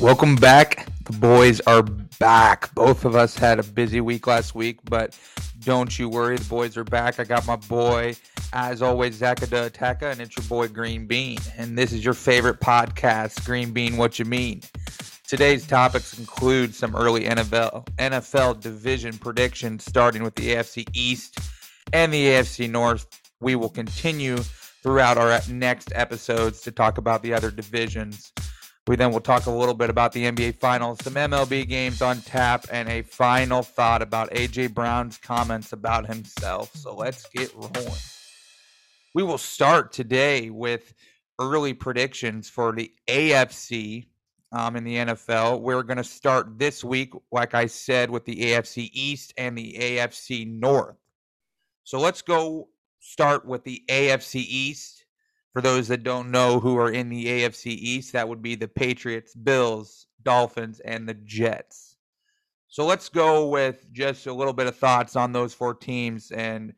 Welcome back. The boys are back. Both of us had a busy week last week, but don't you worry. The boys are back. I got my boy, as always, Zaka Ataka, and it's your boy Green Bean. And this is your favorite podcast, Green Bean What You Mean. Today's topics include some early NFL NFL division predictions, starting with the AFC East and the AFC North. We will continue throughout our next episodes to talk about the other divisions. We then will talk a little bit about the NBA Finals, some MLB games on tap, and a final thought about AJ Brown's comments about himself. So let's get rolling. We will start today with early predictions for the AFC um, in the NFL. We're going to start this week, like I said, with the AFC East and the AFC North. So let's go start with the AFC East. For those that don't know who are in the AFC East, that would be the Patriots, Bills, Dolphins, and the Jets. So let's go with just a little bit of thoughts on those four teams and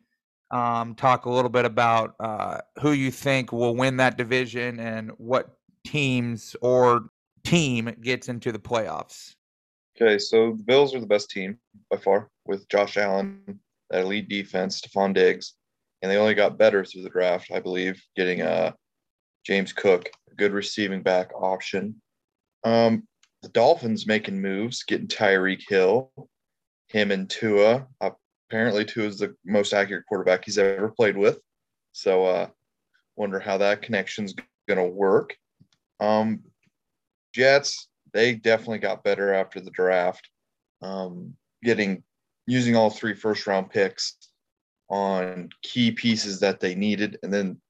um, talk a little bit about uh, who you think will win that division and what teams or team gets into the playoffs. Okay, so the Bills are the best team by far with Josh Allen, that elite defense, Stefon Diggs and they only got better through the draft, I believe, getting uh, James Cook, a good receiving back option. Um, the Dolphins making moves, getting Tyreek Hill, him and Tua. Apparently, Tua is the most accurate quarterback he's ever played with. So, uh, wonder how that connection's going to work. Um, Jets, they definitely got better after the draft. Um, getting using all three first round picks on key pieces that they needed. And then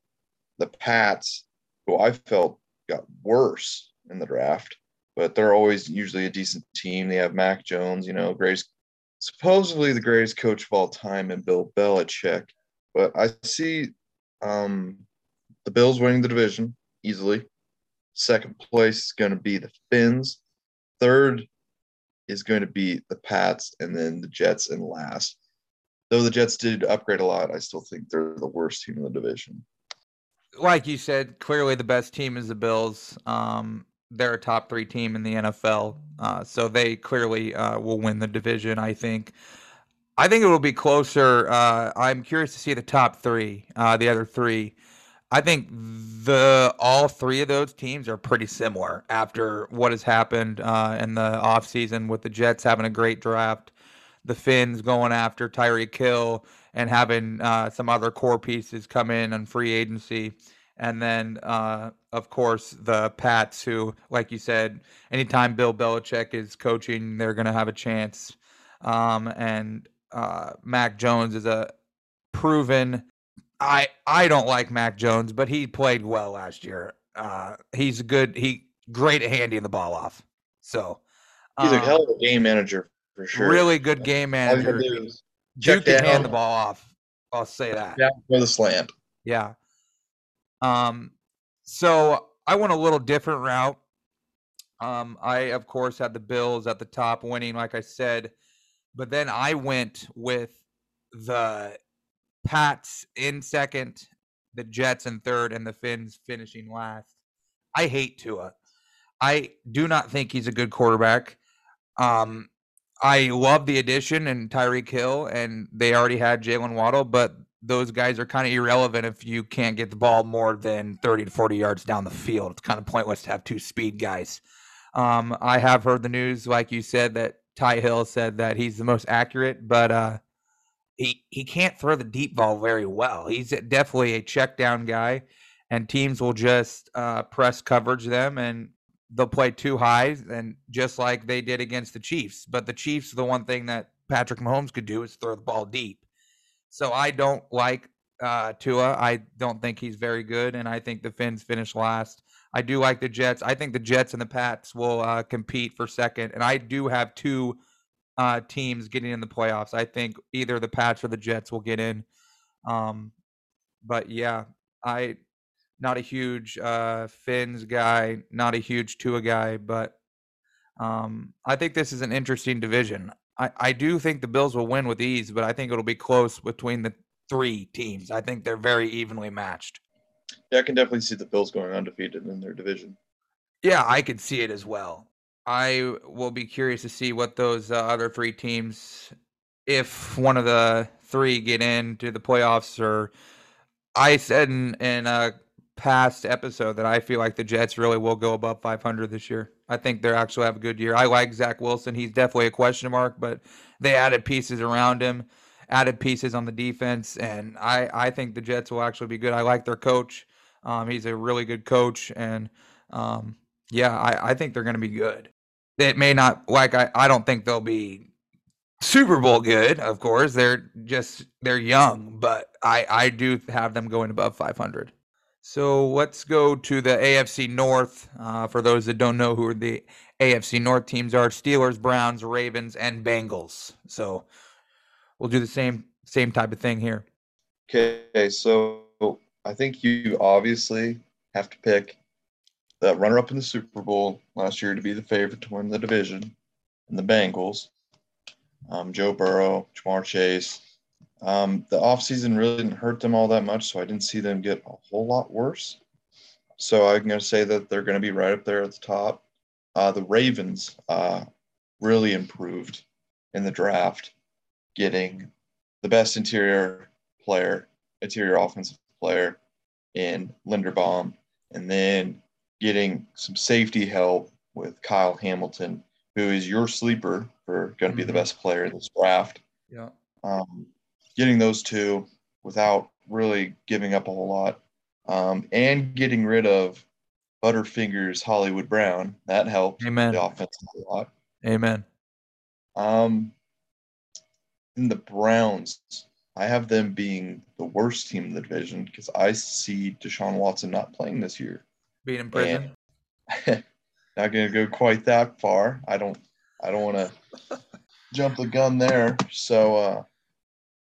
the Pats, who I felt got worse in the draft, but they're always usually a decent team. They have Mac Jones, you know, greatest, supposedly the greatest coach of all time, and Bill Belichick. But I see um, the Bills winning the division easily. Second place is going to be the Fins. Third is going to be the Pats, and then the Jets in last though the Jets did upgrade a lot, I still think they're the worst team in the division. Like you said, clearly the best team is the Bills. Um, they're a top three team in the NFL, uh, so they clearly uh, will win the division. I think. I think it will be closer. Uh, I'm curious to see the top three, uh, the other three. I think the all three of those teams are pretty similar after what has happened uh, in the offseason with the Jets having a great draft the Fins going after Tyreek Hill and having uh, some other core pieces come in on free agency. And then, uh, of course, the Pats, who, like you said, anytime Bill Belichick is coaching, they're going to have a chance. Um, and uh, Mac Jones is a proven. I I don't like Mac Jones, but he played well last year. Uh, he's good. He great at handing the ball off. So he's um, a hell of a game manager for sure. Really good game manager. Duke can hand the ball off. I'll say that. Yeah, for the slant. Yeah. Um, so I went a little different route. Um, I of course had the Bills at the top winning, like I said, but then I went with the Pats in second, the Jets in third, and the Fins finishing last. I hate Tua. I do not think he's a good quarterback. Um, I love the addition and Tyreek Hill, and they already had Jalen Waddle, but those guys are kind of irrelevant if you can't get the ball more than 30 to 40 yards down the field. It's kind of pointless to have two speed guys. Um, I have heard the news, like you said, that Ty Hill said that he's the most accurate, but uh, he he can't throw the deep ball very well. He's definitely a check down guy, and teams will just uh, press coverage them and they'll play too high and just like they did against the Chiefs. But the Chiefs, the one thing that Patrick Mahomes could do is throw the ball deep. So I don't like uh, Tua. I don't think he's very good, and I think the Fins finish last. I do like the Jets. I think the Jets and the Pats will uh, compete for second, and I do have two uh, teams getting in the playoffs. I think either the Pats or the Jets will get in. Um, but yeah, I not a huge uh, Fins guy, not a huge Tua guy, but um, I think this is an interesting division. I, I do think the Bills will win with ease, but I think it'll be close between the three teams. I think they're very evenly matched. Yeah, I can definitely see the Bills going undefeated in their division. Yeah, I could see it as well. I will be curious to see what those uh, other three teams, if one of the three get into the playoffs, or I said in in a past episode that I feel like the Jets really will go above 500 this year. I think they're actually have a good year. I like Zach Wilson. He's definitely a question mark, but they added pieces around him, added pieces on the defense, and I I think the Jets will actually be good. I like their coach. Um, he's a really good coach, and um, yeah, I, I think they're going to be good. It may not like I, I don't think they'll be Super Bowl good, of course. They're just they're young, but I I do have them going above 500. So let's go to the AFC North. Uh, for those that don't know who the AFC North teams are: Steelers, Browns, Ravens, and Bengals. So we'll do the same same type of thing here. Okay, so I think you obviously have to pick the runner up in the Super Bowl last year to be the favorite to win the division, and the Bengals. Um, Joe Burrow, Ja'Marr Chase. Um, the offseason really didn't hurt them all that much, so I didn't see them get a whole lot worse. So I'm going to say that they're going to be right up there at the top. Uh, the Ravens uh, really improved in the draft, getting the best interior player, interior offensive player in Linderbaum, and then getting some safety help with Kyle Hamilton, who is your sleeper for going to be the Mhm. best player in this draft. Yeah. Um, getting those two without really giving up a whole lot, um, and getting rid of Butterfingers Hollywood Brown that helped Amen. the offense a lot. Amen. Um, in the Browns, I have them being the worst team in the division because I see Deshaun Watson not playing this year. Being in prison. Not going to go quite that far. I don't. I don't want to jump the gun there. So, uh,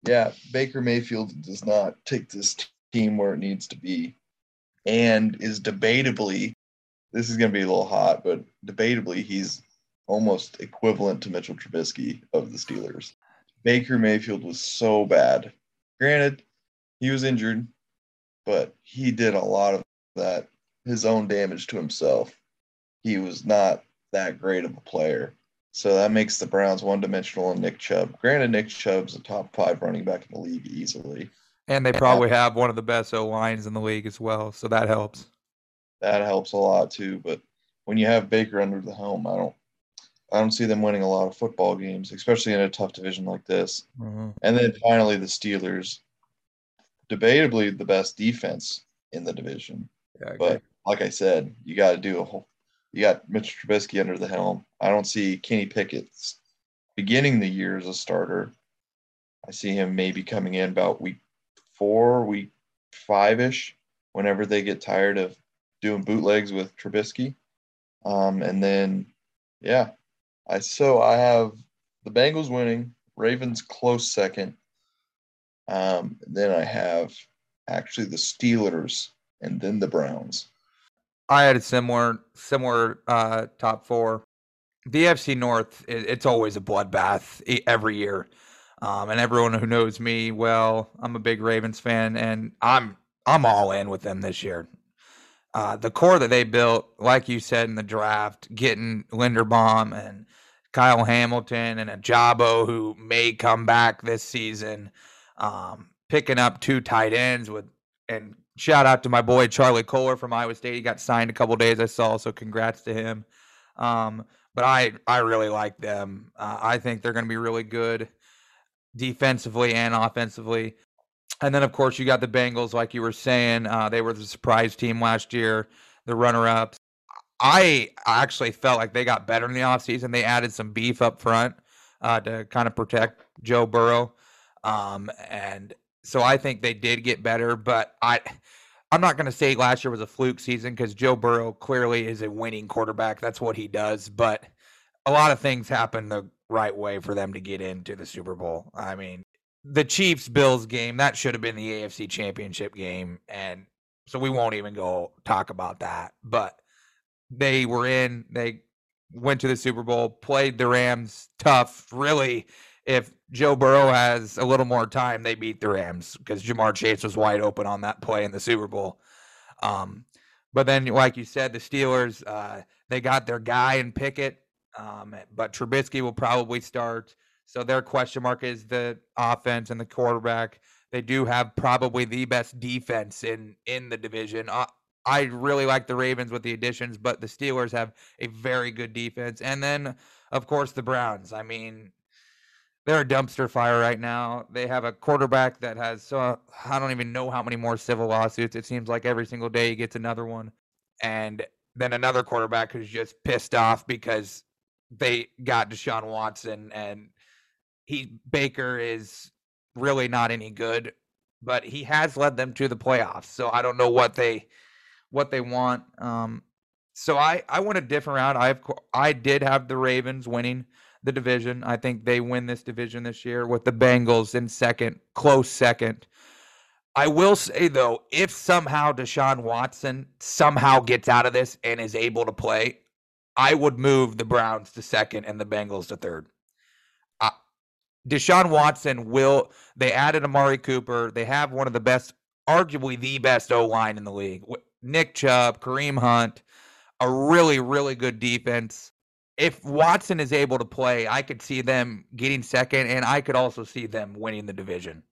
yeah, Baker Mayfield does not take this team where it needs to be, and is debatably. This is going to be a little hot, but debatably, he's almost equivalent to Mitchell Trubisky of the Steelers. Baker Mayfield was so bad. Granted, he was injured, but he did a lot of that his own damage to himself. He was not that great of a player. So that makes the Browns one dimensional and Nick Chubb. Granted, Nick Chubb's a top five running back in the league easily. And they probably have one of the best O lines in the league as well, so that helps. That helps a lot too. But when you have Baker under the helm, I don't I don't see them winning a lot of football games, especially in a tough division like this. Mhm. And then finally the Steelers, debatably the best defense in the division. Yeah, But like I said, you got to do a whole. You got Mitch Trubisky under the helm. I don't see Kenny Pickett beginning the year as a starter. I see him maybe coming in about week four, week five ish, whenever they get tired of doing bootlegs with Trubisky. Um, and then, yeah, I so I have the Bengals winning, Ravens close second. Um, then I have actually the Steelers and then the Browns. I had a similar similar uh, top four. The FC North, it, it's always a bloodbath every year, um, and everyone who knows me well, I'm a big Ravens fan, and I'm I'm all in with them this year. Uh, the core that they built, like you said in the draft, getting Linderbaum and Kyle Hamilton and Ojabo who may come back this season, um, picking up two tight ends with and shout out to my boy Charlie Kolar from Iowa State. He got signed a couple days I saw, so congrats to him. Um, but I I really like them. Uh, I think they're going to be really good defensively and offensively. And then of course you got the Bengals, like you were saying, uh, they were the surprise team last year, the runner-ups. I actually felt like they got better in the offseason. They added some beef up front uh, to kind of protect Joe Burrow. Um, and so I think they did get better, but I I'm not going to say last year was a fluke season because Joe Burrow clearly is a winning quarterback. That's what he does. But a lot of things happened the right way for them to get into the Super Bowl. I mean, the Chiefs Bills game that should have been the AFC Championship game, and so we won't even go talk about that. But they were in. They went to the Super Bowl, played the Rams tough. Really, if Joe Burrow has a little more time, they beat the Rams because Ja'Marr Chase was wide open on that play in the Super Bowl. Um, but then, like you said, the Steelers, uh, They got their guy in Pickett, um, but Trubisky will probably start. So their question mark is the offense and the quarterback. They do have probably the best defense in in the division. Uh, I really like the Ravens with the additions, but the Steelers have a very good defense. And then, of course, the Browns. I mean, they're a dumpster fire right now. They have a quarterback that has uh, I don't even know how many more civil lawsuits. It seems like every single day he gets another one, and then another quarterback who's just pissed off because they got Deshaun Watson and he Baker is really not any good, but he has led them to the playoffs. So I don't know what they what they want. Um, so I I went a different route. I have I did have the Ravens winning the division. I think they win this division this year with the Bengals in second, close second. I will say though, if somehow Deshaun Watson somehow gets out of this and is able to play, I would move the Browns to second and the Bengals to third. Uh, Deshaun Watson will. They added Amari Cooper. They have one of the best, arguably the best O line in the league. Nick Chubb, Kareem Hunt, a really, really good defense. If Watson is able to play, I could see them getting second, and I could also see them winning the division.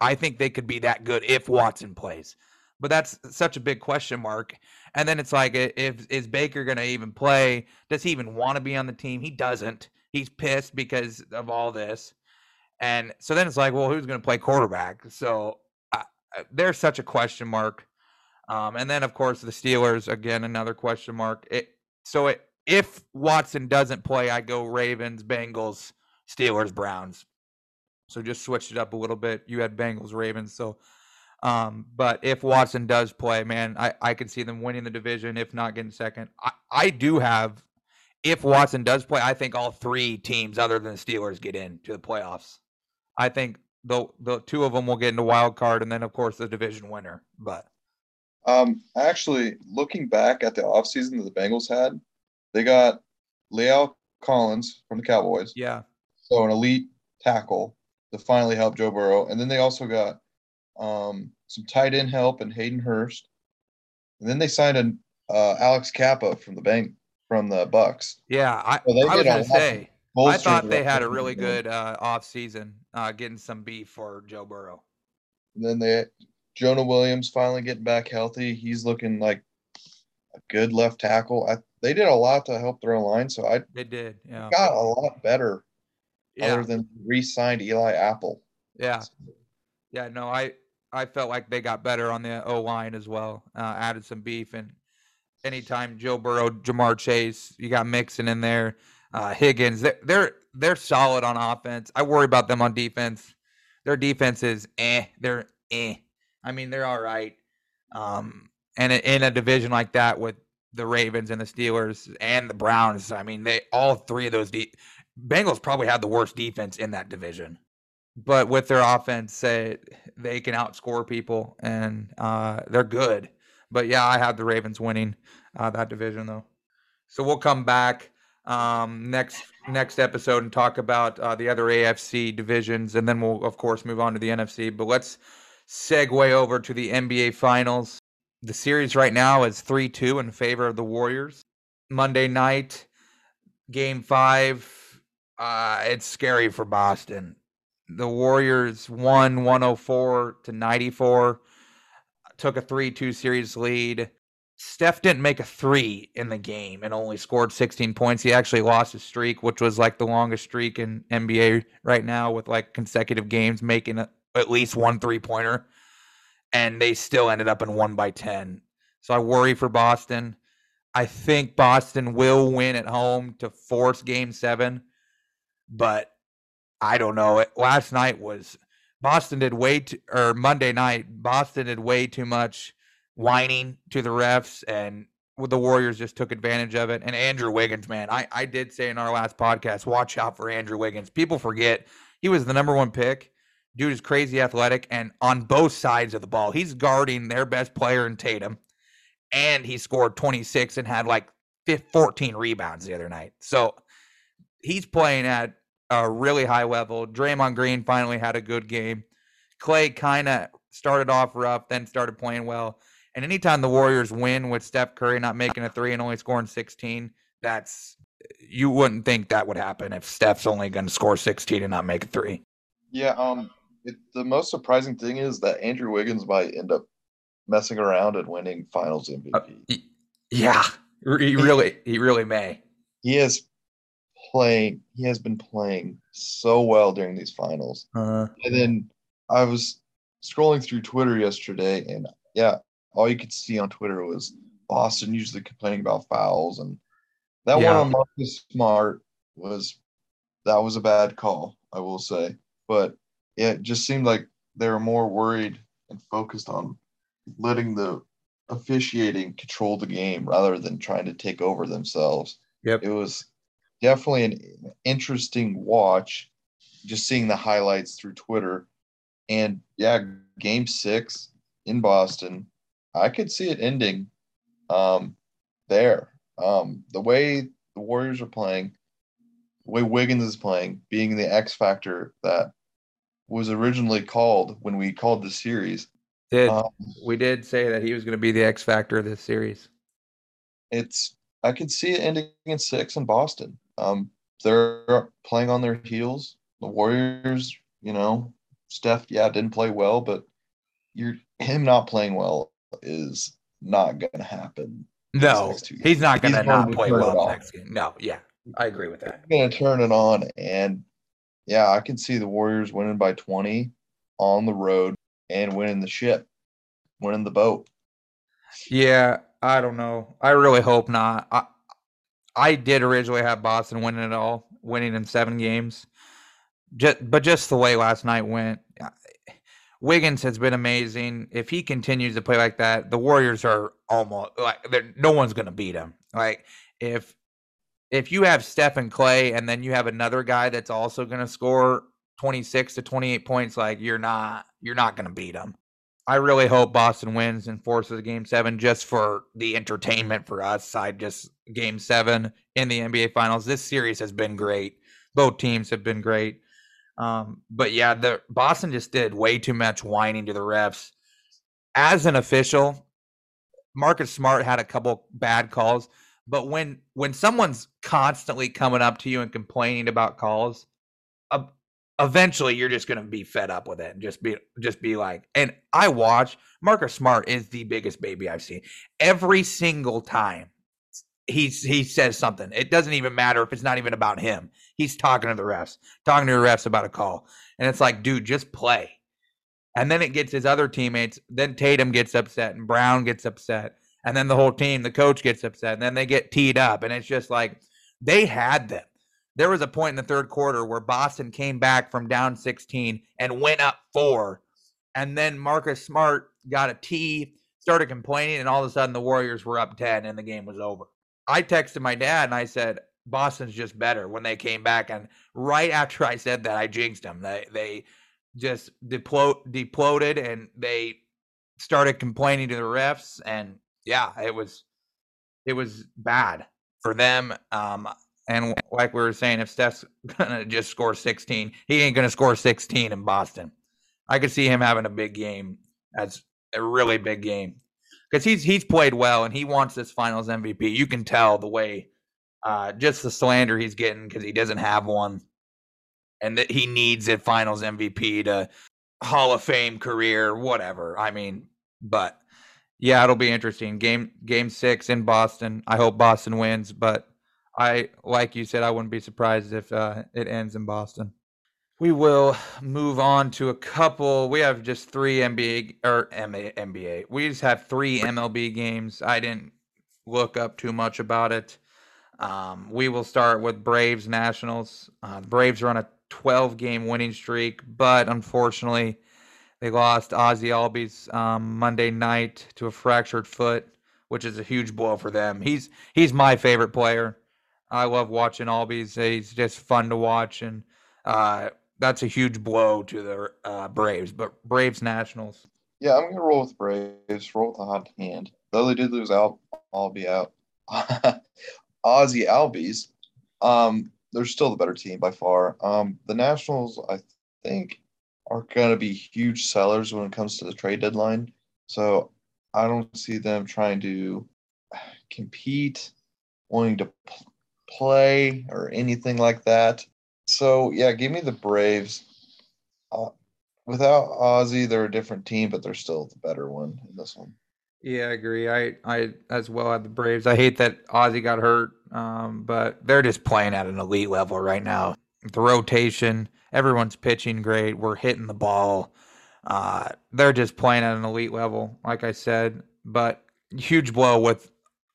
I think they could be that good if Watson plays. But that's such a big question mark. And then it's like, if is Baker going to even play? Does he even want to be on the team? He doesn't. He's pissed because of all this. And so then it's like, well, who's going to play quarterback? So uh, there's such a question mark. Um, and then, of course, the Steelers, again, another question mark. It, so it, if Watson doesn't play, I go Ravens, Bengals, Steelers, Browns. So just switched it up a little bit. You had Bengals, Ravens. So, um, but if Watson does play, man, I, I can see them winning the division, if not getting second. I, I do have, if Watson does play, I think all three teams other than the Steelers get into the playoffs. I think the the two of them will get into wild card, and then of course the division winner. But um, actually, looking back at the offseason that the Bengals had, they got La'el Collins from the Cowboys. Yeah. So an elite tackle to finally help Joe Burrow. And then they also got um, some tight end help and Hayden Hurst. And then they signed an uh, Alex Cappa from the bank from the Bucks. Yeah, I, so I was gonna say I thought they had a really good uh, off season, uh, getting some beef for Joe Burrow. And then they Jonah Williams finally getting back healthy. He's looking like a good left tackle. I, they did a lot to help their own line, so I they did. Yeah, got a lot better yeah. other than re-signed Eli Apple. Yeah, yeah. No, I I felt like they got better on the O line as well. Uh, added some beef, and anytime Joe Burrow, Ja'Marr Chase, you got Mixon in there, uh, Higgins. They're, they're they're solid on offense. I worry about them on defense. Their defense is eh. They're eh. I mean, they're all right. Um, and in a division like that with the Ravens and the Steelers and the Browns, I mean, they all three of those de- Bengals probably had the worst defense in that division, but with their offense, say they can outscore people and uh, they're good. But yeah, I have the Ravens winning uh, that division though. So we'll come back um, next next episode and talk about uh, the other AFC divisions, and then we'll of course move on to the NFC. But let's segue over to the NBA Finals. The series right now is 3 2 in favor of the Warriors. Monday night, game five uh, it's scary for Boston. The Warriors won 104 to 94, took a 3 2 series lead. Steph didn't make a three in the game and only scored 16 points. He actually lost his streak, which was like the longest streak in NBA right now, with like consecutive games making at least one three pointer. And they still ended up in one by 10. So I worry for Boston. I think Boston will win at home to force game seven but I don't know. It, Last night was Boston did way too, or Monday night, Boston did way too much whining to the refs, and the Warriors just took advantage of it. And Andrew Wiggins, man, I, I did say in our last podcast, watch out for Andrew Wiggins. People forget he was the number one pick. Dude is crazy athletic, and on both sides of the ball, he's guarding their best player in Tatum, and he scored 26 and had like 14 rebounds the other night. So he's playing at a really high level. Draymond Green finally had a good game. Klay kind of started off rough, then started playing well. And anytime the Warriors win with Steph Curry not making a three and only scoring 16, that's you wouldn't think that would happen if Steph's only going to score 16 and not make a three. Yeah, um, it, the most surprising thing is that Andrew Wiggins might end up messing around and winning Finals MVP. Uh, yeah, he really, he really may. He is playing. He has been playing so well during these finals. Uh, and then I was scrolling through Twitter yesterday, and yeah, all you could see on Twitter was Boston usually complaining about fouls, and that yeah. one on Marcus Smart was that was a bad call, I will say. But yeah, it just seemed like they were more worried and focused on letting the officiating control the game rather than trying to take over themselves. Yep. It was definitely an interesting watch, just seeing the highlights through Twitter. And yeah, game six in Boston, I could see it ending um, there. Um, the way the Warriors are playing, the way Wiggins is playing, being the X factor that was originally called when we called the series. Did um, we did say that he was going to be the X factor of this series? It's I could see it ending in six in Boston. Um, they're playing on their heels. The Warriors, you know, Steph, yeah, didn't play well, but you're him not playing well is not going to happen. No, he's not going to not play well next game. No, yeah, I agree with that. He's going to turn it on, and yeah, I can see the Warriors winning by 20 on the road and winning the ship, winning the boat. Yeah, I don't know. I really hope not. I, I did originally have Boston winning it all, winning in seven games. Just, but just the way last night went, Wiggins has been amazing. If he continues to play like that, the Warriors are almost like no one's going to beat him. Like if if you have Steph and Klay, and then you have another guy that's also going to score twenty six to twenty eight points, like you're not you're not going to beat him. I really hope Boston wins and forces game seven just for the entertainment for us. I just game seven in the NBA finals. This series has been great. Both teams have been great. Um, but yeah, the Boston just did way too much whining to the refs. As an official, Marcus Smart had a couple bad calls, but when when someone's constantly coming up to you and complaining about calls, eventually you're just going to be fed up with it and just be just be like and I watch Marcus Smart is the biggest baby I've seen. Every single time he's he says something. It doesn't even matter if it's not even about him. He's talking to the refs, talking to the refs about a call. And it's like, dude, just play. And then it gets his other teammates. Then Tatum gets upset and Brown gets upset. And then the whole team, the coach gets upset. And then they get teed up. And it's just like they had them. There was a point in the third quarter where Boston came back from down 16 and went up four. And then Marcus Smart got a tee, started complaining, and all of a sudden the Warriors were up 10 and the game was over. I texted my dad and I said, Boston's just better when they came back. And right after I said that, I jinxed them. They they just deplo- deploded and they started complaining to the refs. And yeah, it was it was bad for them. Um, and like we were saying, if Steph's gonna just score 16, he ain't gonna score 16 in Boston. I could see him having a big game as a really big game because he's he's played well and he wants this Finals MVP. You can tell the way, uh, just the slander he's getting because he doesn't have one, and that he needs a Finals MVP to Hall of Fame career, whatever. I mean, but yeah, it'll be interesting. Game game six in Boston. I hope Boston wins, but I like you said, I wouldn't be surprised if uh, it ends in Boston we will move on to a couple. We have just three NBA or NBA. We just have three MLB games. I didn't look up too much about it. Um, we will start with Braves Nationals. Uh, Braves are on a 12 game winning streak, but unfortunately, they lost Ozzie Albies um, Monday night to a fractured foot, which is a huge blow for them. He's he's my favorite player. I love watching Albies. He's just fun to watch and. Uh, that's a huge blow to the uh, Braves. But Braves Nationals. Yeah, I'm gonna roll with Braves. Roll with a hot hand. Though they did lose out, I'll be out. Ozzie Albies. Um, they're still the better team by far. Um, the Nationals, I think, are going to be huge sellers when it comes to the trade deadline. So I don't see them trying to compete wanting to play or anything like that. So yeah, give me the Braves. Uh, without Ozzie, they're a different team, but they're still the better one in this one. Yeah, I agree. I I as well at the Braves. I hate that Ozzie got hurt, um, but they're just playing at an elite level right now. The rotation, everyone's pitching great. We're hitting the ball. Uh, they're just playing at an elite level, like I said. But huge blow with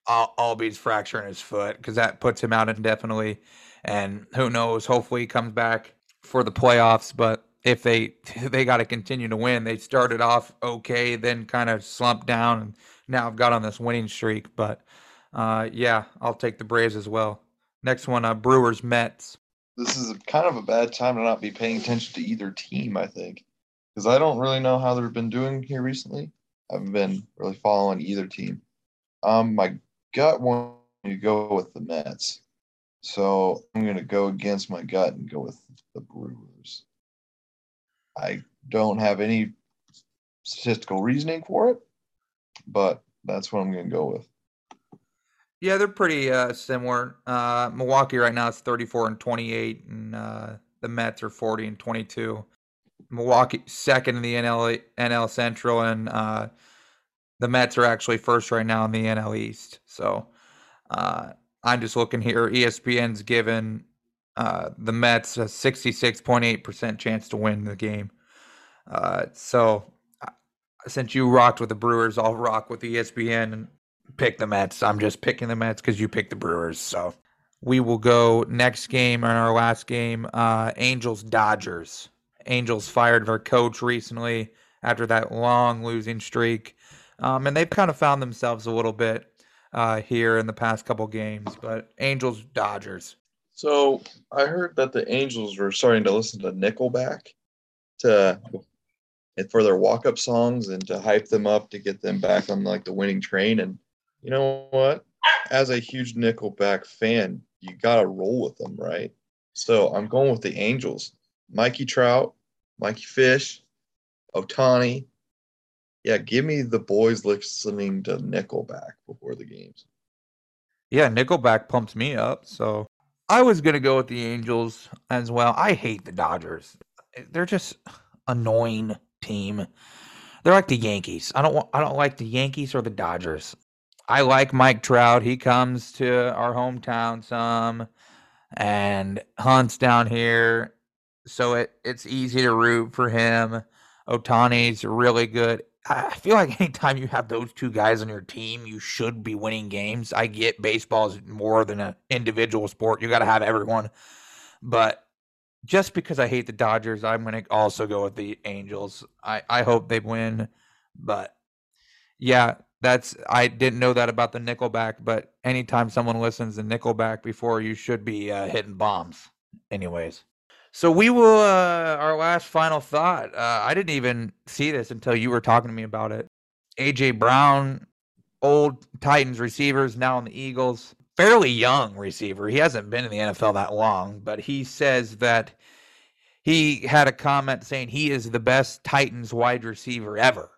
Al- Albies fracturing his foot because that puts him out indefinitely. And who knows? Hopefully, he comes back for the playoffs. But if they they got to continue to win, they started off okay, then kind of slumped down, and now I've got on this winning streak. But uh, yeah, I'll take the Braves as well. Next one, uh, Brewers Mets. This is kind of a bad time to not be paying attention to either team, I think, because I don't really know how they've been doing here recently. I haven't been really following either team. Um, my gut wants to go with the Mets, so I'm going to go against my gut and go with the Brewers. I don't have any statistical reasoning for it, but that's what I'm going to go with. Yeah, they're pretty uh, similar. Uh, Milwaukee right now is 34 and 28, and uh, the Mets are 40 and 22. Milwaukee second in the NL NL Central, and uh, the Mets are actually first right now in the NL East. So uh, I'm just looking here. ESPN's given uh, the Mets a 66.8% chance to win the game. So since you rocked with the Brewers, I'll rock with the ESPN and pick the Mets. I'm just picking the Mets because you picked the Brewers. So we will go next game and our last game uh, Angels Dodgers. Angels fired their coach recently after that long losing streak. Um, and they've kind of found themselves a little bit uh, here in the past couple games. But Angels Dodgers. So I heard that the Angels were starting to listen to Nickelback to and for their walk-up songs and to hype them up to get them back on like the winning train. And you know what? As a huge Nickelback fan, you gotta roll with them, right? So I'm going with the Angels. Mikey Trout, Mikey Fish, Ohtani. Yeah, give me the boys listening to Nickelback before the games. Yeah, Nickelback pumps me up. So I was gonna go with the Angels as well. I hate the Dodgers. They're just annoying team. They're like the Yankees. I don't want, I don't like the Yankees or the Dodgers. I like Mike Trout. He comes to our hometown some and hunts down here. So it, it's easy to root for him. Ohtani's really good. I feel like anytime you have those two guys on your team, you should be winning games. I get baseball is more than an individual sport. You got to have everyone. But just because I hate the Dodgers, I'm going to also go with the Angels. I, I hope they win. But yeah, that's I didn't know that about the Nickelback. But anytime someone listens to Nickelback before, you should be uh, hitting bombs. Anyways. So we will. Uh, our last final thought. Uh, I didn't even see this until you were talking to me about it. AJ Brown, old Titans receivers, now in the Eagles. Fairly young receiver. He hasn't been in the NFL that long, but he says that he had a comment saying he is the best Titans wide receiver ever.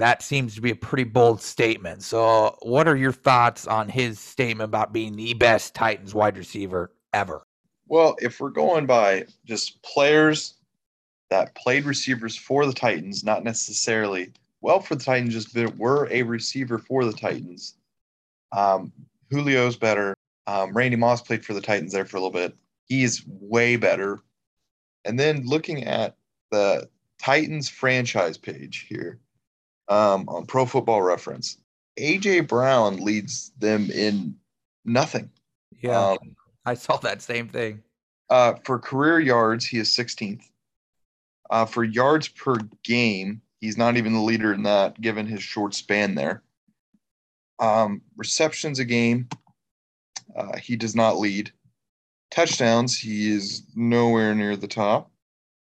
That seems to be a pretty bold statement. So, what are your thoughts on his statement about being the best Titans wide receiver ever? Well, if we're going by just players that played receivers for the Titans, not necessarily well for the Titans, just were a receiver for the Titans. Um, Julio's better. Um, Randy Moss played for the Titans there for a little bit. He's way better. And then looking at the Titans franchise page here um, on Pro Football Reference, AJ Brown leads them in nothing. Yeah. Um, I saw that same thing. Uh, for career yards, he is 16th. Uh, for yards per game, he's not even the leader in that, given his short span there. Um, receptions a game, uh, he does not lead. Touchdowns, he is nowhere near the top.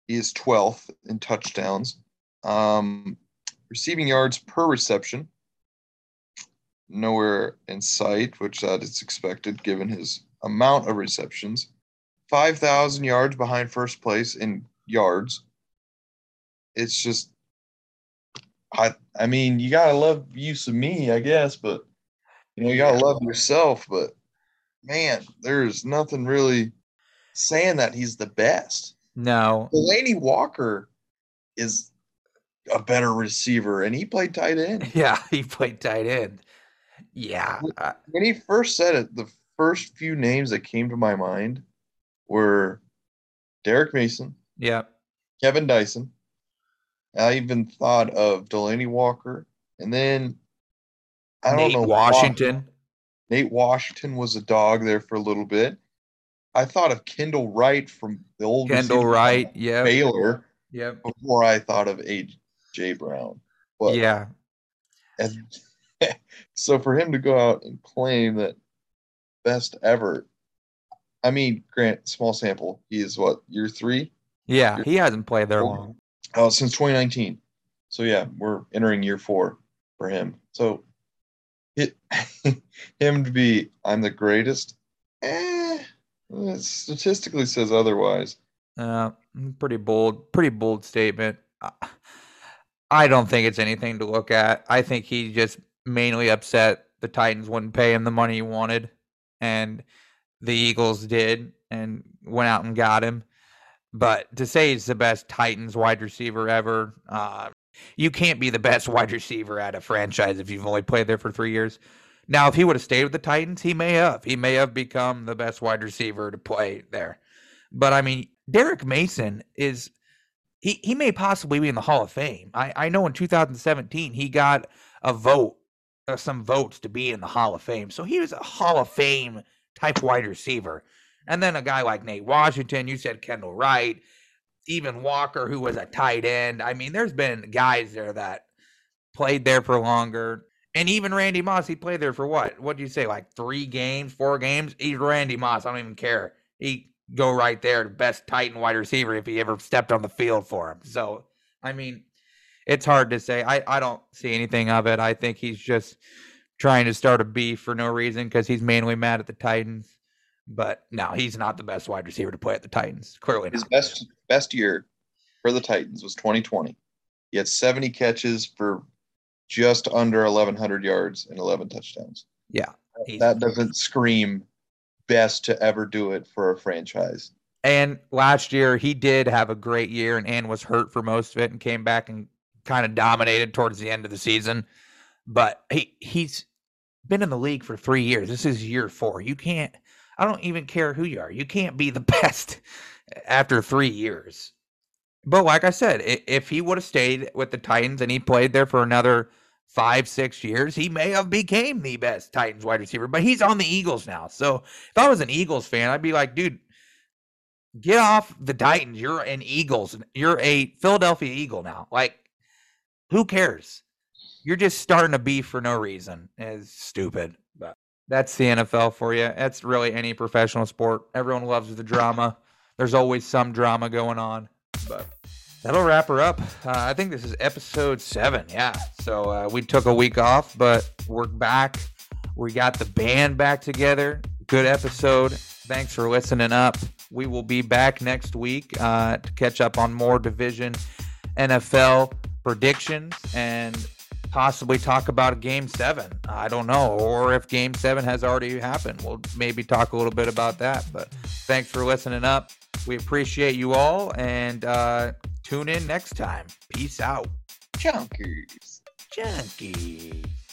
He is 12th in touchdowns. Um, receiving yards per reception, nowhere in sight, which that is expected given his amount of receptions. 5,000 yards behind first place in yards. It's just, I, I mean, you gotta love use of me, I guess, but you know, you gotta love yourself. But man, there's nothing really saying that he's the best. No. Delanie Walker is a better receiver, and he played tight end. Yeah, he played tight end. Yeah. uh, When he first said it, the first few names that came to my mind were Derrick Mason, yeah. Kevin Dyson. I even thought of Delanie Walker, and then I don't Nate know Washington. Nate Washington was a dog there for a little bit. I thought of Kendall Wright from the old Kendall Wright. Yeah. Baylor Yep. before I thought of AJ Brown. But Yeah. and so for him to go out and claim that best ever, I mean, grant small sample. He is what year three? Yeah. He hasn't played there long. Oh, since 2019. So yeah, we're entering year four for him. So it him to be I'm the greatest. Eh, statistically says otherwise. Uh, pretty bold, pretty bold statement. Uh, I don't think it's anything to look at. I think he just mainly upset the Titans wouldn't pay him the money he wanted, and the Eagles did and went out and got him. But to say he's the best Titans wide receiver ever, uh, you can't be the best wide receiver at a franchise if you've only played there for three years. Now, if he would have stayed with the Titans, he may have. He may have become the best wide receiver to play there. But I mean, Derrick Mason is he he may possibly be in the Hall of Fame. I I know in 2017 he got a vote, uh, some votes to be in the Hall of Fame. So he was a Hall of Fame type wide receiver. And then a guy like Nate Washington, you said Kendall Wright, even Walker, who was a tight end. I mean, there's been guys there that played there for longer. And even Randy Moss, he played there for what? What do you say, like three games, four games? He's Randy Moss. I don't even care. He go right there, the best Titan wide receiver if he ever stepped on the field for him. So, I mean, it's hard to say. I, I don't see anything of it. I think he's just trying to start a beef for no reason because he's mainly mad at the Titans. But no, he's not the best wide receiver to play at the Titans. Clearly His not. best best year for the Titans was 2020. He had 70 catches for just under 1100 yards and 11 touchdowns. Yeah. he's- That doesn't scream best to ever do it for a franchise. And last year he did have a great year and, and was hurt for most of it and came back and kind of dominated towards the end of the season. But he he's been in the league for three years. This is year four. You can't I don't even care who you are. You can't be the best after three years. But like I said, if he would have stayed with the Titans and he played there for another five, six years, he may have became the best Titans wide receiver. But he's on the Eagles now. So if I was an Eagles fan, I'd be like, dude, get off the Titans. You're an Eagles. You're a Philadelphia Eagle now. Like, who cares? You're just starting a beef for no reason. It's stupid. But that's the NFL for you. That's really any professional sport. Everyone loves the drama. There's always some drama going on. But that'll wrap her up. Uh, I think this is episode seven. Yeah. So uh, we took a week off, but we're back. We got the band back together. Good episode. Thanks for listening up. We will be back next week uh, to catch up on more division NFL predictions and possibly talk about game seven. I don't know. Or if game seven has already happened, we'll maybe talk a little bit about that. But thanks for listening up. We appreciate you all and uh, tune in next time. Peace out. Junkies. Junkies.